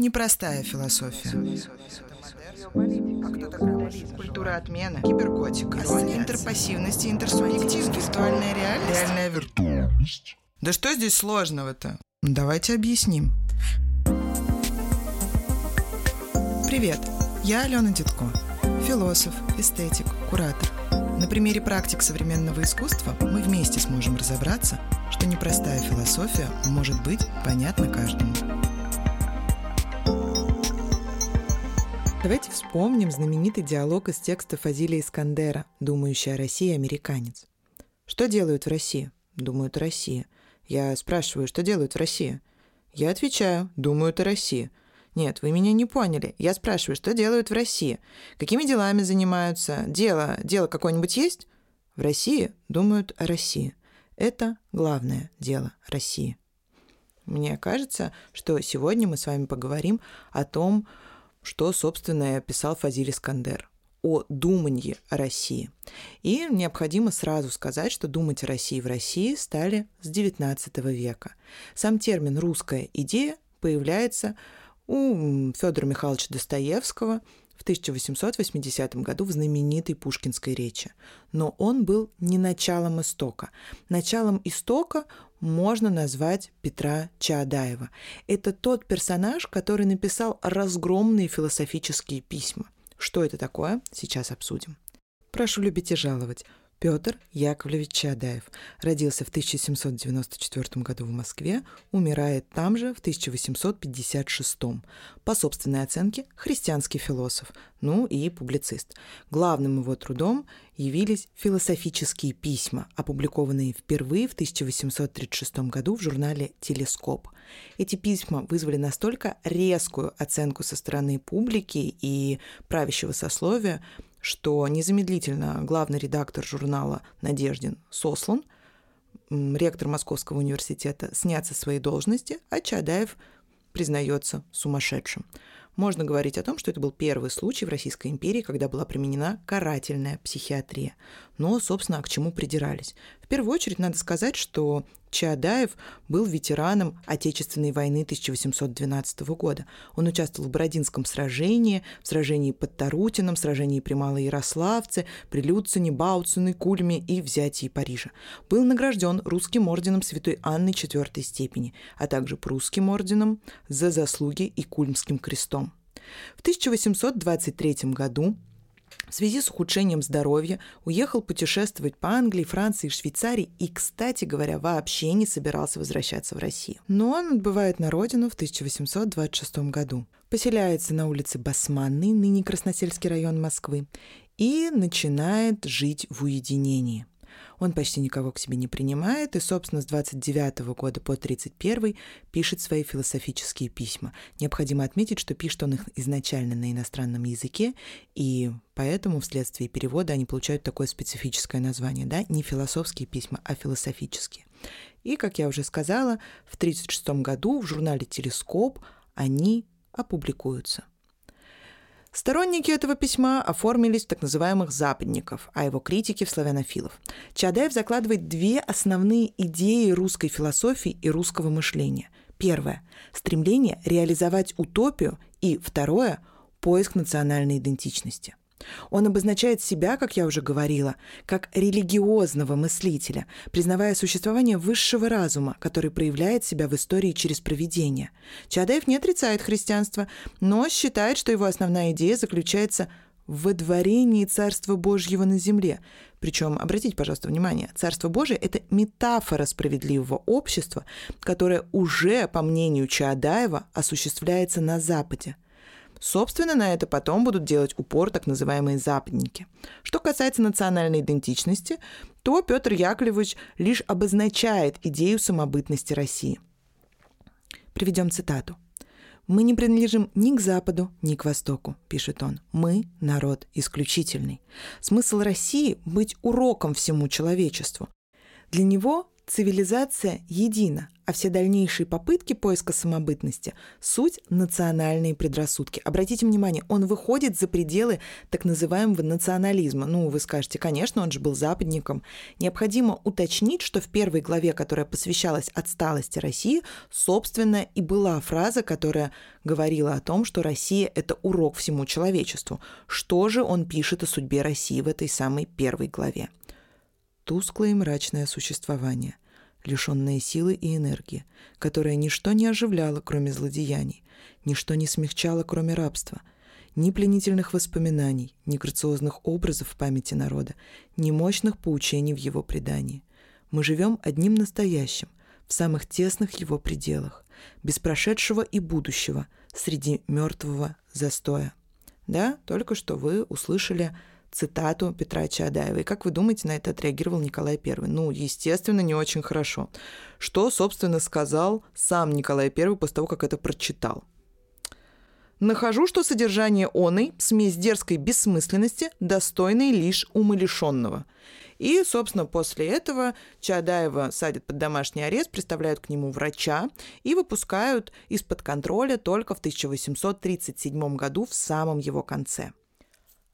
Непростая философия. Культура отмены, киберготика, интерпассивность и интерсубъективность, виртуальная реальность, реальная виртуальность. Да что здесь сложного-то? Давайте объясним. Привет, я Алена Дедко, философ, эстетик, куратор. На примере практик современного искусства мы вместе сможем разобраться, что непростая философия может быть понятна каждому. Давайте вспомним знаменитый диалог из текста Фазилия Искандера «Думающий о России американец». Что делают в России? Думают о России. Я спрашиваю, что делают в России? Я отвечаю, думают о России. Нет, вы меня не поняли. Я спрашиваю, что делают в России? Какими делами занимаются? Дело, дело какое-нибудь есть? В России думают о России. Это главное дело России. Мне кажется, что сегодня мы с вами поговорим о том, что, собственно, и описал Фазиль Искандер о думании о России. И необходимо сразу сказать, что думать о России в России стали с XIX века. Сам термин «русская идея» появляется у Федора Михайловича Достоевского в 1880 году в знаменитой пушкинской речи. Но он был не началом истока. Началом истока можно назвать Петра Чаадаева. Это тот персонаж, который написал разгромные философические письма. Что это такое, сейчас обсудим. Прошу любить и жаловать. Петр Яковлевич Чадаев родился в 1794 году в Москве, умирает там же в 1856. По собственной оценке, христианский философ, ну и публицист. Главным его трудом явились философические письма, опубликованные впервые в 1836 году в журнале «Телескоп». Эти письма вызвали настолько резкую оценку со стороны публики и правящего сословия, что незамедлительно главный редактор журнала «Надеждин» сослан, ректор Московского университета снят со своей должности, а Чадаев признается сумасшедшим. Можно говорить о том, что это был первый случай в Российской империи, когда была применена карательная психиатрия. Но, собственно, к чему придирались? Первую очередь надо сказать, что Чаадаев был ветераном Отечественной войны 1812 года. Он участвовал в Бородинском сражении, в сражении под Тарутином, в сражении при Малой Ярославце, при Люцине, Бауцине, Кульме и взятии Парижа. Был награжден русским орденом Святой Анны четвертой степени, а также прусским орденом за заслуги и Кульмским крестом. В 1823 году в связи с ухудшением здоровья уехал путешествовать по Англии, Франции, Швейцарии и, кстати говоря, вообще не собирался возвращаться в Россию. Но он отбывает на родину в 1826 году. Поселяется на улице Басманной, ныне Красносельский район Москвы, и начинает жить в уединении. Он почти никого к себе не принимает и, собственно, с 29 года по 31 пишет свои философические письма. Необходимо отметить, что пишет он их изначально на иностранном языке, и поэтому вследствие перевода они получают такое специфическое название, да, не философские письма, а философические. И, как я уже сказала, в 1936 году в журнале «Телескоп» они опубликуются. Сторонники этого письма оформились в так называемых западников, а его критики – в славянофилов. Чадаев закладывает две основные идеи русской философии и русского мышления. Первое – стремление реализовать утопию, и второе – поиск национальной идентичности. Он обозначает себя, как я уже говорила, как религиозного мыслителя, признавая существование высшего разума, который проявляет себя в истории через провидение. Чадаев не отрицает христианство, но считает, что его основная идея заключается в выдворении Царства Божьего на земле. Причем, обратите, пожалуйста, внимание, Царство Божие – это метафора справедливого общества, которое уже, по мнению Чаадаева, осуществляется на Западе – Собственно, на это потом будут делать упор так называемые западники. Что касается национальной идентичности, то Петр Яковлевич лишь обозначает идею самобытности России. Приведем цитату. «Мы не принадлежим ни к Западу, ни к Востоку», – пишет он. «Мы – народ исключительный. Смысл России – быть уроком всему человечеству. Для него Цивилизация едина, а все дальнейшие попытки поиска самобытности – суть национальные предрассудки. Обратите внимание, он выходит за пределы так называемого национализма. Ну, вы скажете, конечно, он же был западником. Необходимо уточнить, что в первой главе, которая посвящалась отсталости России, собственно, и была фраза, которая говорила о том, что Россия – это урок всему человечеству. Что же он пишет о судьбе России в этой самой первой главе? Тусклое и мрачное существование – лишенное силы и энергии, которое ничто не оживляло, кроме злодеяний, ничто не смягчало, кроме рабства, ни пленительных воспоминаний, ни грациозных образов в памяти народа, ни мощных поучений в его предании. Мы живем одним настоящим, в самых тесных его пределах, без прошедшего и будущего, среди мертвого застоя. Да, только что вы услышали цитату Петра Чаадаева. И как вы думаете, на это отреагировал Николай I? Ну, естественно, не очень хорошо. Что, собственно, сказал сам Николай I после того, как это прочитал? Нахожу, что содержание оной – смесь дерзкой бессмысленности, достойной лишь умалишенного. И, собственно, после этого Чадаева садят под домашний арест, представляют к нему врача и выпускают из-под контроля только в 1837 году в самом его конце –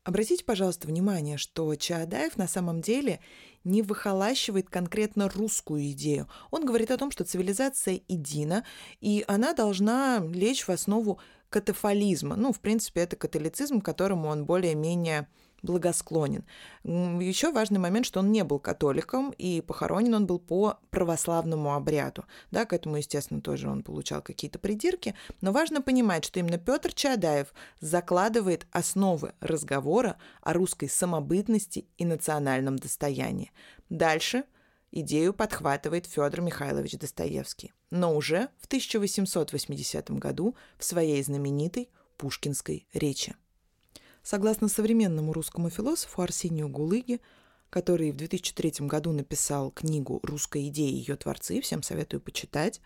Обратите, пожалуйста, внимание, что Чаадаев на самом деле не выхолащивает конкретно русскую идею. Он говорит о том, что цивилизация едина, и она должна лечь в основу катафализма. Ну, в принципе, это католицизм, которому он более-менее благосклонен. Еще важный момент, что он не был католиком, и похоронен он был по православному обряду. Да, к этому, естественно, тоже он получал какие-то придирки. Но важно понимать, что именно Петр Чадаев закладывает основы разговора о русской самобытности и национальном достоянии. Дальше идею подхватывает Федор Михайлович Достоевский, но уже в 1880 году в своей знаменитой Пушкинской речи. Согласно современному русскому философу Арсению Гулыге, который в 2003 году написал книгу «Русская идея и ее творцы», всем советую почитать,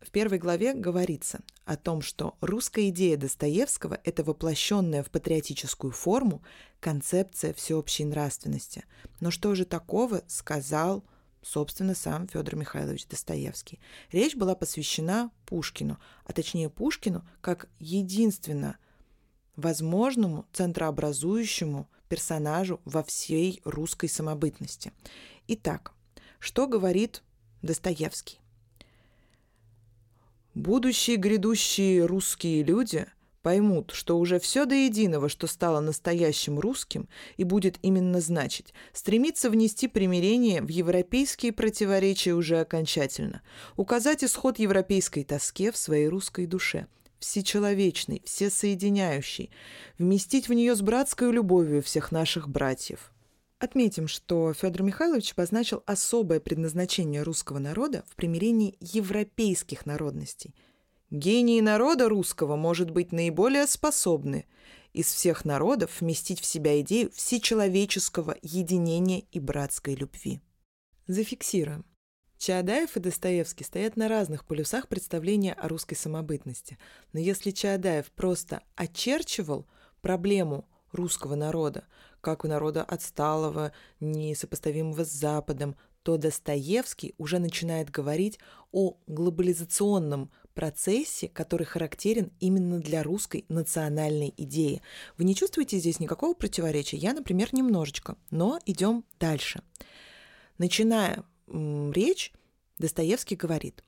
в первой главе говорится о том, что русская идея Достоевского – это воплощенная в патриотическую форму концепция всеобщей нравственности. Но что же такого сказал, собственно, сам Федор Михайлович Достоевский? Речь была посвящена Пушкину, а точнее Пушкину как единственно – возможному центрообразующему персонажу во всей русской самобытности. Итак, что говорит Достоевский? Будущие грядущие русские люди поймут, что уже все до единого, что стало настоящим русским и будет именно значить, стремиться внести примирение в европейские противоречия уже окончательно, указать исход европейской тоске в своей русской душе – всечеловечный, всесоединяющий, вместить в нее с братской любовью всех наших братьев. Отметим, что Федор Михайлович обозначил особое предназначение русского народа в примирении европейских народностей. Гении народа русского, может быть, наиболее способны из всех народов вместить в себя идею всечеловеческого единения и братской любви. Зафиксируем. Чаадаев и Достоевский стоят на разных полюсах представления о русской самобытности. Но если Чаадаев просто очерчивал проблему русского народа, как у народа отсталого, несопоставимого с Западом, то Достоевский уже начинает говорить о глобализационном процессе, который характерен именно для русской национальной идеи. Вы не чувствуете здесь никакого противоречия? Я, например, немножечко, но идем дальше. Начиная речь, Достоевский говорит,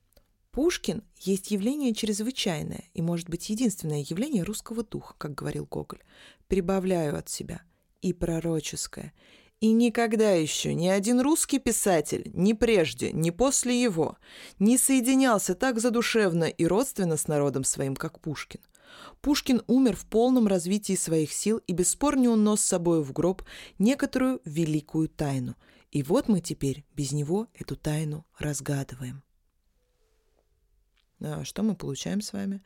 Пушкин есть явление чрезвычайное и, может быть, единственное явление русского духа, как говорил Гоголь. Прибавляю от себя. И пророческое. И никогда еще ни один русский писатель, ни прежде, ни после его, не соединялся так задушевно и родственно с народом своим, как Пушкин. Пушкин умер в полном развитии своих сил и бесспорно унес с собой в гроб некоторую великую тайну – и вот мы теперь без него эту тайну разгадываем. А что мы получаем с вами?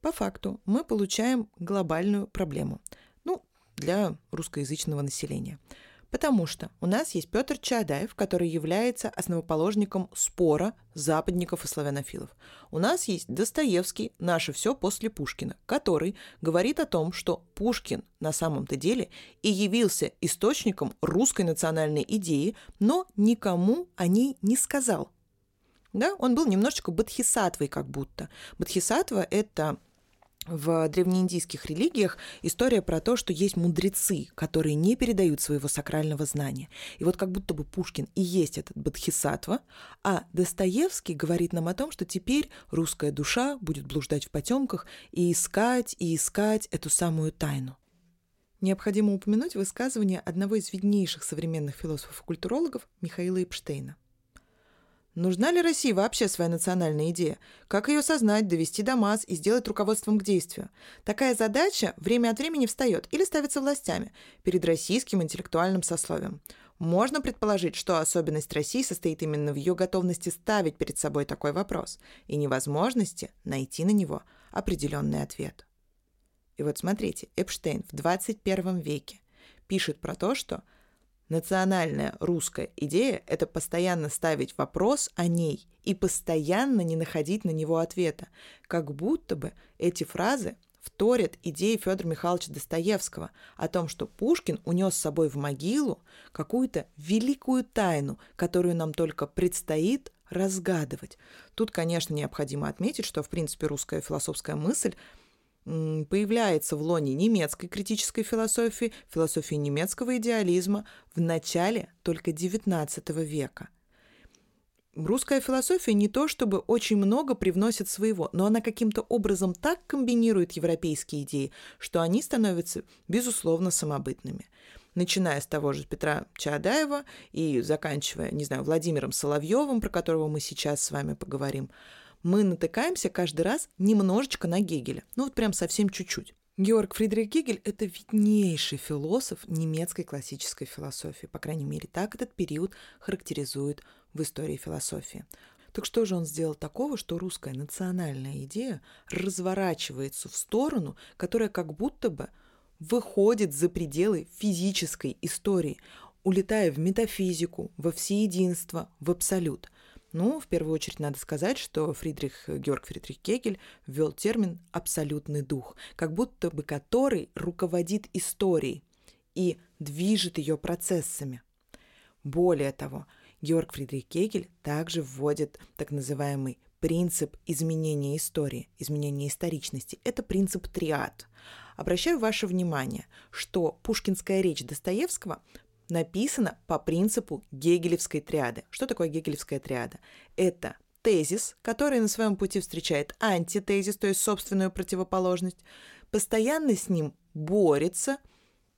По факту мы получаем глобальную проблему. Ну, для русскоязычного населения. Потому что у нас есть Петр Чаадаев, который является основоположником спора западников и славянофилов. У нас есть Достоевский «Наше все после Пушкина», который говорит о том, что Пушкин на самом-то деле и явился источником русской национальной идеи, но никому о ней не сказал. Да, он был немножечко бодхисаттвой как будто. Бодхисаттва – это в древнеиндийских религиях история про то, что есть мудрецы, которые не передают своего сакрального знания. И вот как будто бы Пушкин и есть этот бодхисаттва, а Достоевский говорит нам о том, что теперь русская душа будет блуждать в потемках и искать, и искать эту самую тайну. Необходимо упомянуть высказывание одного из виднейших современных философов-культурологов Михаила Эпштейна. Нужна ли России вообще своя национальная идея? Как ее сознать, довести до масс и сделать руководством к действию? Такая задача время от времени встает или ставится властями перед российским интеллектуальным сословием. Можно предположить, что особенность России состоит именно в ее готовности ставить перед собой такой вопрос и невозможности найти на него определенный ответ. И вот смотрите, Эпштейн в 21 веке пишет про то, что – Национальная русская идея – это постоянно ставить вопрос о ней и постоянно не находить на него ответа, как будто бы эти фразы вторят идеи Федора Михайловича Достоевского о том, что Пушкин унес с собой в могилу какую-то великую тайну, которую нам только предстоит разгадывать. Тут, конечно, необходимо отметить, что, в принципе, русская философская мысль появляется в лоне немецкой критической философии, философии немецкого идеализма в начале только XIX века. Русская философия не то чтобы очень много привносит своего, но она каким-то образом так комбинирует европейские идеи, что они становятся, безусловно, самобытными начиная с того же Петра Чаадаева и заканчивая, не знаю, Владимиром Соловьевым, про которого мы сейчас с вами поговорим, мы натыкаемся каждый раз немножечко на Гегеля. Ну вот прям совсем чуть-чуть. Георг Фридрих Гегель – это виднейший философ немецкой классической философии. По крайней мере, так этот период характеризует в истории философии. Так что же он сделал такого, что русская национальная идея разворачивается в сторону, которая как будто бы выходит за пределы физической истории, улетая в метафизику, во всеединство, в абсолют – ну, в первую очередь надо сказать, что Фридрих Георг Фридрих Кегель ввел термин «абсолютный дух», как будто бы который руководит историей и движет ее процессами. Более того, Георг Фридрих Кегель также вводит так называемый принцип изменения истории, изменения историчности. Это принцип триад. Обращаю ваше внимание, что пушкинская речь Достоевского написано по принципу гегелевской триады. Что такое гегелевская триада? Это тезис, который на своем пути встречает антитезис, то есть собственную противоположность, постоянно с ним борется,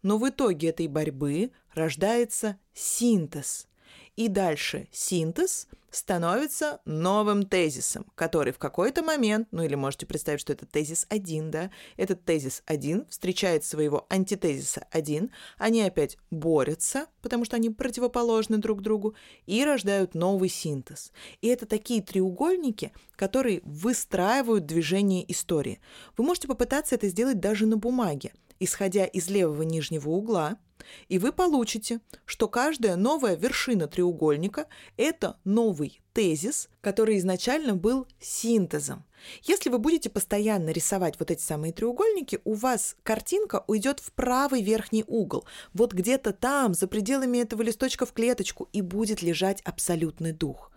но в итоге этой борьбы рождается синтез. И дальше синтез становится новым тезисом, который в какой-то момент, ну или можете представить, что это тезис 1, да, этот тезис 1 встречает своего антитезиса 1, они опять борются, потому что они противоположны друг другу, и рождают новый синтез. И это такие треугольники, которые выстраивают движение истории. Вы можете попытаться это сделать даже на бумаге, исходя из левого нижнего угла – и вы получите, что каждая новая вершина треугольника – это новый тезис, который изначально был синтезом. Если вы будете постоянно рисовать вот эти самые треугольники, у вас картинка уйдет в правый верхний угол. Вот где-то там, за пределами этого листочка в клеточку, и будет лежать абсолютный дух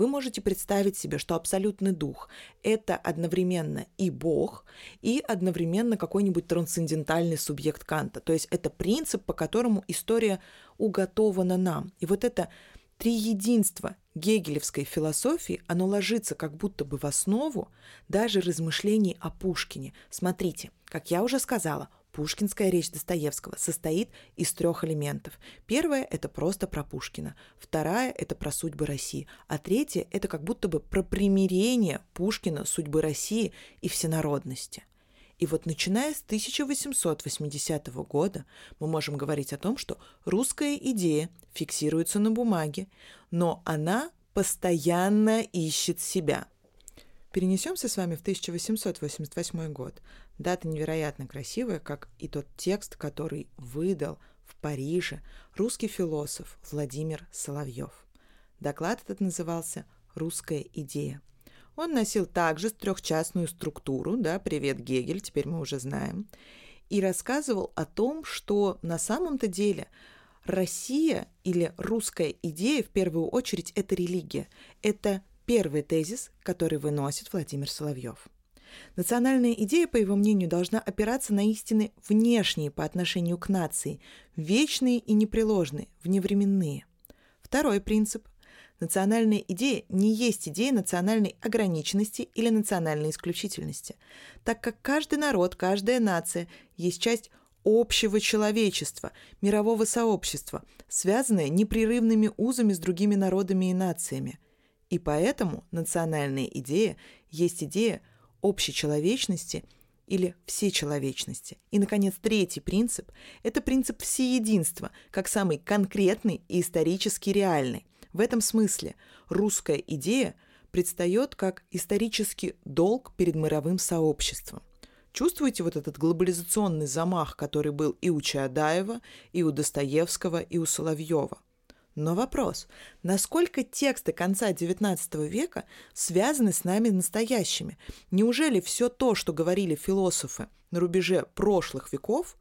вы можете представить себе, что абсолютный дух — это одновременно и Бог, и одновременно какой-нибудь трансцендентальный субъект Канта. То есть это принцип, по которому история уготована нам. И вот это триединство гегелевской философии, оно ложится как будто бы в основу даже размышлений о Пушкине. Смотрите, как я уже сказала, Пушкинская речь Достоевского состоит из трех элементов. Первая – это просто про Пушкина. Вторая – это про судьбы России. А третья – это как будто бы про примирение Пушкина, судьбы России и всенародности. И вот начиная с 1880 года мы можем говорить о том, что русская идея фиксируется на бумаге, но она постоянно ищет себя – Перенесемся с вами в 1888 год. Дата невероятно красивая, как и тот текст, который выдал в Париже русский философ Владимир Соловьев. Доклад этот назывался «Русская идея». Он носил также трехчастную структуру, да, привет Гегель, теперь мы уже знаем, и рассказывал о том, что на самом-то деле Россия или русская идея в первую очередь это религия. Это первый тезис, который выносит Владимир Соловьев. Национальная идея, по его мнению, должна опираться на истины внешние по отношению к нации, вечные и непреложные, вневременные. Второй принцип Национальная идея не есть идея национальной ограниченности или национальной исключительности, так как каждый народ, каждая нация есть часть общего человечества, мирового сообщества, связанное непрерывными узами с другими народами и нациями. И поэтому национальная идея есть идея общечеловечности или всечеловечности. И, наконец, третий принцип – это принцип всеединства, как самый конкретный и исторически реальный. В этом смысле русская идея предстает как исторический долг перед мировым сообществом. Чувствуете вот этот глобализационный замах, который был и у Чаадаева, и у Достоевского, и у Соловьева? Но вопрос, насколько тексты конца XIX века связаны с нами настоящими? Неужели все то, что говорили философы на рубеже прошлых веков,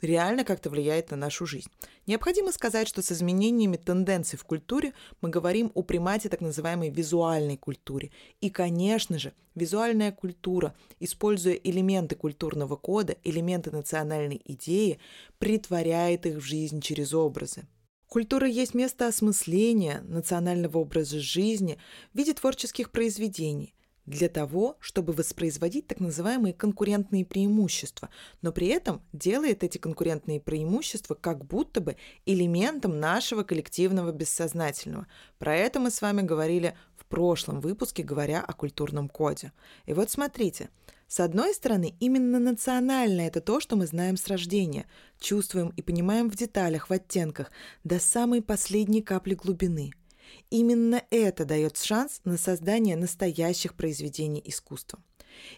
реально как-то влияет на нашу жизнь. Необходимо сказать, что с изменениями тенденций в культуре мы говорим о примате так называемой визуальной культуре. И, конечно же, визуальная культура, используя элементы культурного кода, элементы национальной идеи, притворяет их в жизнь через образы. Культура есть место осмысления национального образа жизни в виде творческих произведений, для того, чтобы воспроизводить так называемые конкурентные преимущества, но при этом делает эти конкурентные преимущества как будто бы элементом нашего коллективного бессознательного. Про это мы с вами говорили в прошлом выпуске, говоря о культурном коде. И вот смотрите, с одной стороны, именно национальное – это то, что мы знаем с рождения, чувствуем и понимаем в деталях, в оттенках, до самой последней капли глубины – Именно это дает шанс на создание настоящих произведений искусства.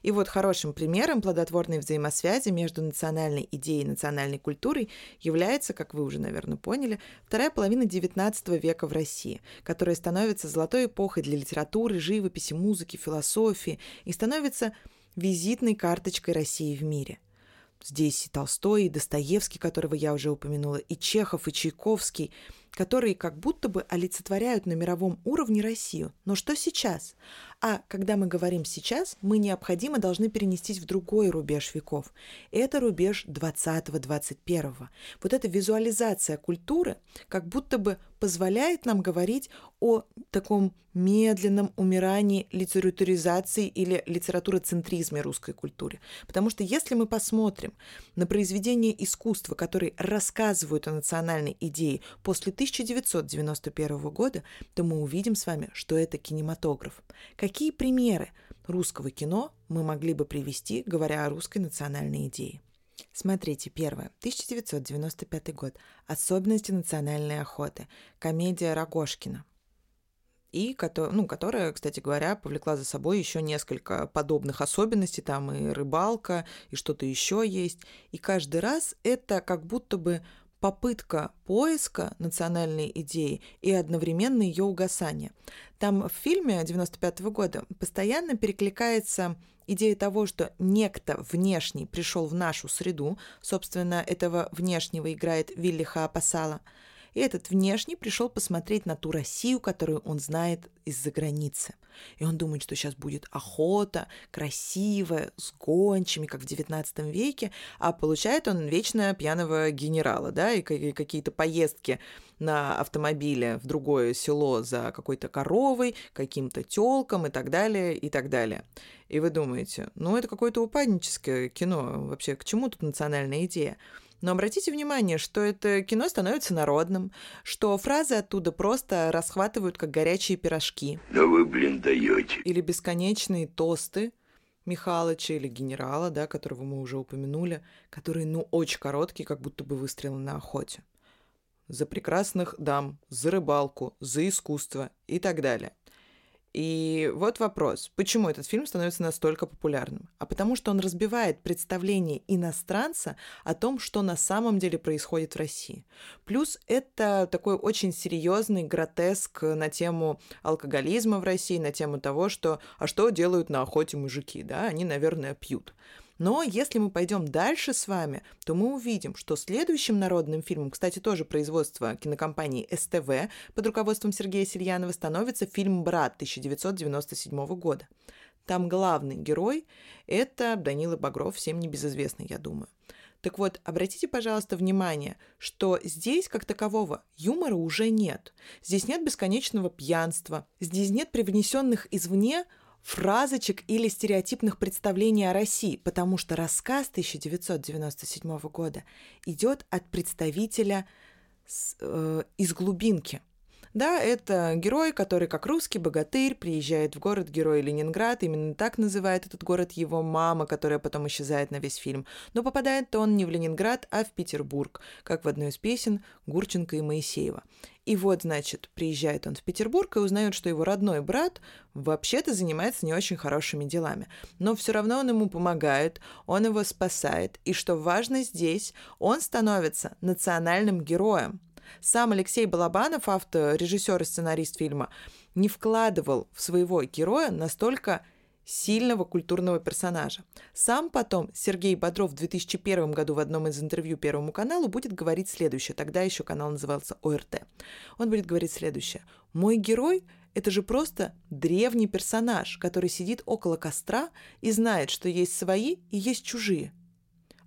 И вот хорошим примером плодотворной взаимосвязи между национальной идеей и национальной культурой является, как вы уже, наверное, поняли, вторая половина XIX века в России, которая становится золотой эпохой для литературы, живописи, музыки, философии и становится визитной карточкой России в мире – Здесь и Толстой, и Достоевский, которого я уже упомянула, и Чехов, и Чайковский, которые как будто бы олицетворяют на мировом уровне Россию. Но что сейчас? А когда мы говорим «сейчас», мы необходимо должны перенестись в другой рубеж веков. Это рубеж 20-21. Вот эта визуализация культуры как будто бы позволяет нам говорить о таком медленном умирании литературизации или литературоцентризме русской культуре. Потому что если мы посмотрим на произведения искусства, которые рассказывают о национальной идее после 1991 года, то мы увидим с вами, что это кинематограф. Какие примеры русского кино мы могли бы привести, говоря о русской национальной идее? Смотрите, первое. 1995 год. Особенности национальной охоты. Комедия Рогошкина. И ну, которая, кстати говоря, повлекла за собой еще несколько подобных особенностей. Там и рыбалка, и что-то еще есть. И каждый раз это как будто бы попытка поиска национальной идеи и одновременно ее угасания. Там в фильме 95 -го года постоянно перекликается идея того, что некто внешний пришел в нашу среду, собственно, этого внешнего играет Вилли Хаапасала – и этот внешний пришел посмотреть на ту Россию, которую он знает из-за границы. И он думает, что сейчас будет охота, красивая, с гончими, как в XIX веке, а получает он вечно пьяного генерала, да, и какие-то поездки на автомобиле в другое село за какой-то коровой, каким-то телком и так далее, и так далее. И вы думаете, ну это какое-то упадническое кино, вообще к чему тут национальная идея? Но обратите внимание, что это кино становится народным, что фразы оттуда просто расхватывают, как горячие пирожки. Да вы, блин, даете. Или бесконечные тосты Михалыча или генерала, да, которого мы уже упомянули, которые, ну, очень короткие, как будто бы выстрелы на охоте. За прекрасных дам, за рыбалку, за искусство и так далее. И вот вопрос, почему этот фильм становится настолько популярным? А потому что он разбивает представление иностранца о том, что на самом деле происходит в России. Плюс это такой очень серьезный гротеск на тему алкоголизма в России, на тему того, что а что делают на охоте мужики, да, они, наверное, пьют. Но если мы пойдем дальше с вами, то мы увидим, что следующим народным фильмом, кстати, тоже производство кинокомпании СТВ под руководством Сергея Сельянова, становится фильм «Брат» 1997 года. Там главный герой – это Данила Багров, всем небезызвестный, я думаю. Так вот, обратите, пожалуйста, внимание, что здесь, как такового, юмора уже нет. Здесь нет бесконечного пьянства, здесь нет привнесенных извне фразочек или стереотипных представлений о России, потому что рассказ 1997 года идет от представителя с, э, из глубинки. Да, это герой, который как русский богатырь приезжает в город-герой Ленинград, именно так называет этот город его мама, которая потом исчезает на весь фильм. Но попадает он не в Ленинград, а в Петербург, как в одной из песен Гурченко и Моисеева. И вот, значит, приезжает он в Петербург и узнает, что его родной брат вообще-то занимается не очень хорошими делами. Но все равно он ему помогает, он его спасает. И что важно здесь, он становится национальным героем. Сам Алексей Балабанов, автор, режиссер и сценарист фильма, не вкладывал в своего героя настолько сильного культурного персонажа. Сам потом Сергей Бодров в 2001 году в одном из интервью Первому каналу будет говорить следующее. Тогда еще канал назывался ОРТ. Он будет говорить следующее. «Мой герой – это же просто древний персонаж, который сидит около костра и знает, что есть свои и есть чужие.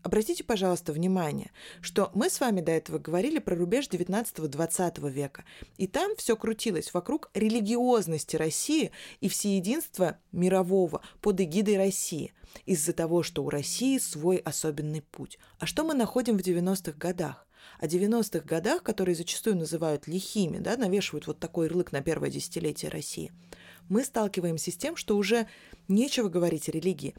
Обратите, пожалуйста, внимание, что мы с вами до этого говорили про рубеж 19-20 века, и там все крутилось вокруг религиозности России и всеединства мирового под эгидой России, из-за того, что у России свой особенный путь. А что мы находим в 90-х годах? О 90-х годах, которые зачастую называют лихими, да, навешивают вот такой ярлык на первое десятилетие России, мы сталкиваемся с тем, что уже нечего говорить о религии.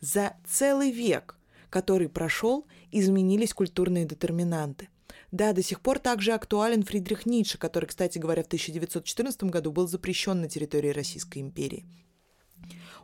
За целый век который прошел, изменились культурные детерминанты. Да, до сих пор также актуален Фридрих Ницше, который, кстати говоря, в 1914 году был запрещен на территории Российской империи.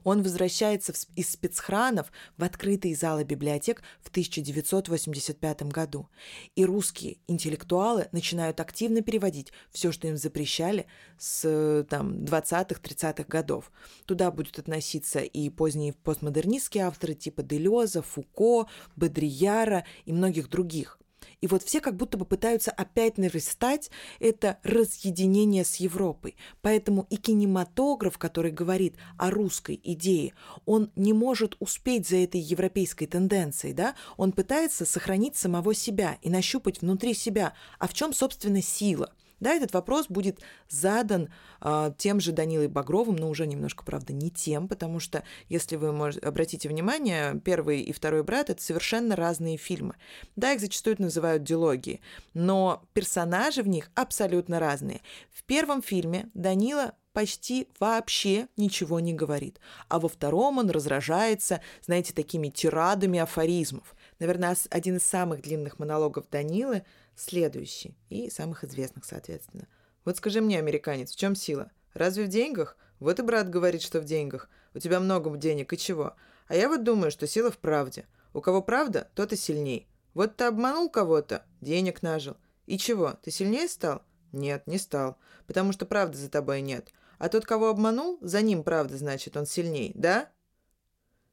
Он возвращается из спецхранов в открытые залы библиотек в 1985 году. И русские интеллектуалы начинают активно переводить все, что им запрещали с там, 20-30-х годов. Туда будут относиться и поздние постмодернистские авторы типа Делеза, Фуко, Бодрияра и многих других. И вот все как будто бы пытаются опять нарастать это разъединение с Европой. Поэтому и кинематограф, который говорит о русской идее, он не может успеть за этой европейской тенденцией, да? Он пытается сохранить самого себя и нащупать внутри себя, а в чем, собственно, сила – да, этот вопрос будет задан э, тем же Данилой Багровым, но уже немножко, правда, не тем, потому что, если вы можете, обратите внимание, первый и второй брат — это совершенно разные фильмы. Да, их зачастую называют дилогии, но персонажи в них абсолютно разные. В первом фильме Данила почти вообще ничего не говорит. А во втором он разражается, знаете, такими тирадами афоризмов. Наверное, один из самых длинных монологов Данилы следующий, и самых известных, соответственно. Вот скажи мне, американец, в чем сила? Разве в деньгах? Вот и брат говорит, что в деньгах. У тебя много денег, и чего? А я вот думаю, что сила в правде. У кого правда, тот и сильней. Вот ты обманул кого-то, денег нажил. И чего, ты сильнее стал? Нет, не стал, потому что правды за тобой нет. А тот, кого обманул, за ним правда, значит, он сильней, да?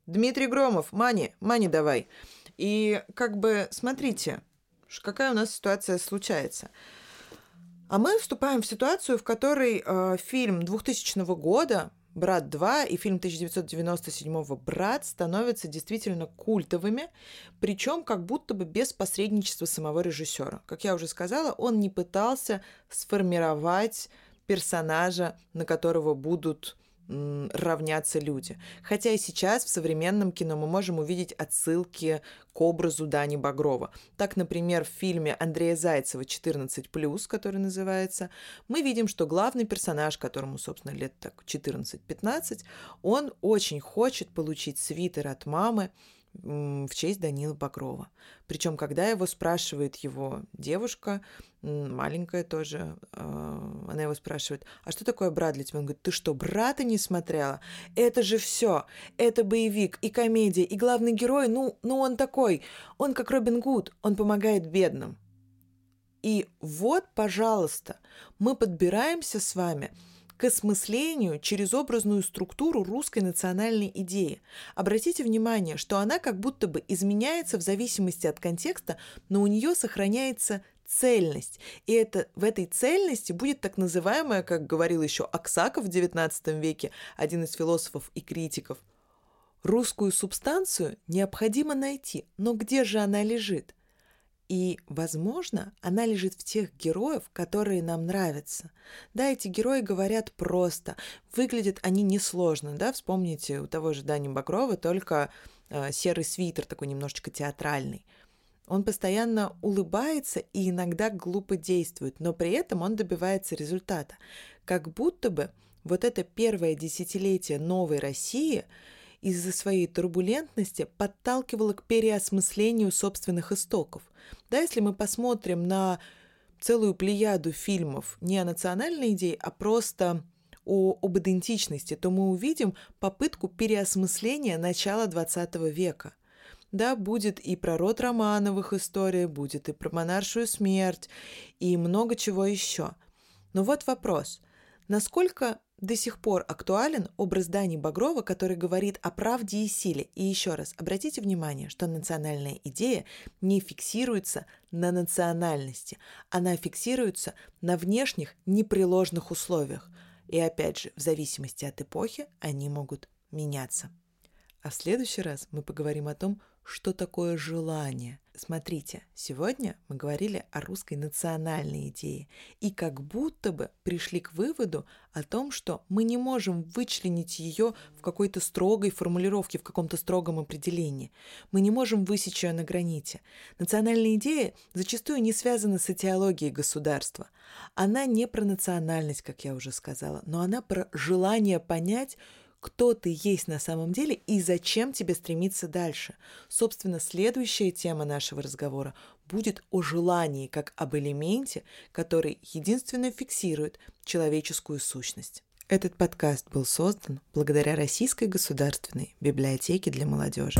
Дмитрий Громов, Мани, Мани давай. И как бы, смотрите, какая у нас ситуация случается. А мы вступаем в ситуацию, в которой э, фильм 2000 года «Брат 2» и фильм 1997 «Брат» становятся действительно культовыми, причем как будто бы без посредничества самого режиссера. Как я уже сказала, он не пытался сформировать персонажа, на которого будут равняться люди. Хотя и сейчас в современном кино мы можем увидеть отсылки к образу Дани Багрова. Так, например, в фильме Андрея Зайцева «14+,» который называется, мы видим, что главный персонаж, которому, собственно, лет так 14-15, он очень хочет получить свитер от мамы, в честь Данила Багрова. Причем, когда его спрашивает его девушка, маленькая тоже, а, она его спрашивает, а что такое брат для тебя? Он говорит, ты что, брата не смотрела? Это же все, это боевик и комедия, и главный герой, ну, ну он такой, он как Робин Гуд, он помогает бедным. И вот, пожалуйста, мы подбираемся с вами – к осмыслению через образную структуру русской национальной идеи. Обратите внимание, что она как будто бы изменяется в зависимости от контекста, но у нее сохраняется цельность. И это, в этой цельности будет так называемая, как говорил еще Аксаков в XIX веке, один из философов и критиков, русскую субстанцию необходимо найти, но где же она лежит? И, возможно, она лежит в тех героев, которые нам нравятся. Да, эти герои говорят просто, выглядят они несложно, да, вспомните у того же Дани Багрова только э, серый свитер такой немножечко театральный. Он постоянно улыбается и иногда глупо действует, но при этом он добивается результата. Как будто бы вот это первое десятилетие новой России из-за своей турбулентности подталкивало к переосмыслению собственных истоков. Да, если мы посмотрим на целую плеяду фильмов не о национальной идее, а просто о, об идентичности, то мы увидим попытку переосмысления начала XX века. Да, будет и про род Романовых история, будет и про монаршую смерть, и много чего еще. Но вот вопрос. Насколько до сих пор актуален образ Дани Багрова, который говорит о правде и силе. И еще раз, обратите внимание, что национальная идея не фиксируется на национальности, она фиксируется на внешних непреложных условиях. И опять же, в зависимости от эпохи они могут меняться. А в следующий раз мы поговорим о том, что такое желание. Смотрите, сегодня мы говорили о русской национальной идее и как будто бы пришли к выводу о том, что мы не можем вычленить ее в какой-то строгой формулировке, в каком-то строгом определении. Мы не можем высечь ее на граните. Национальная идея зачастую не связана с идеологией государства. Она не про национальность, как я уже сказала, но она про желание понять, кто ты есть на самом деле и зачем тебе стремиться дальше. Собственно, следующая тема нашего разговора будет о желании как об элементе, который единственно фиксирует человеческую сущность. Этот подкаст был создан благодаря Российской государственной библиотеке для молодежи.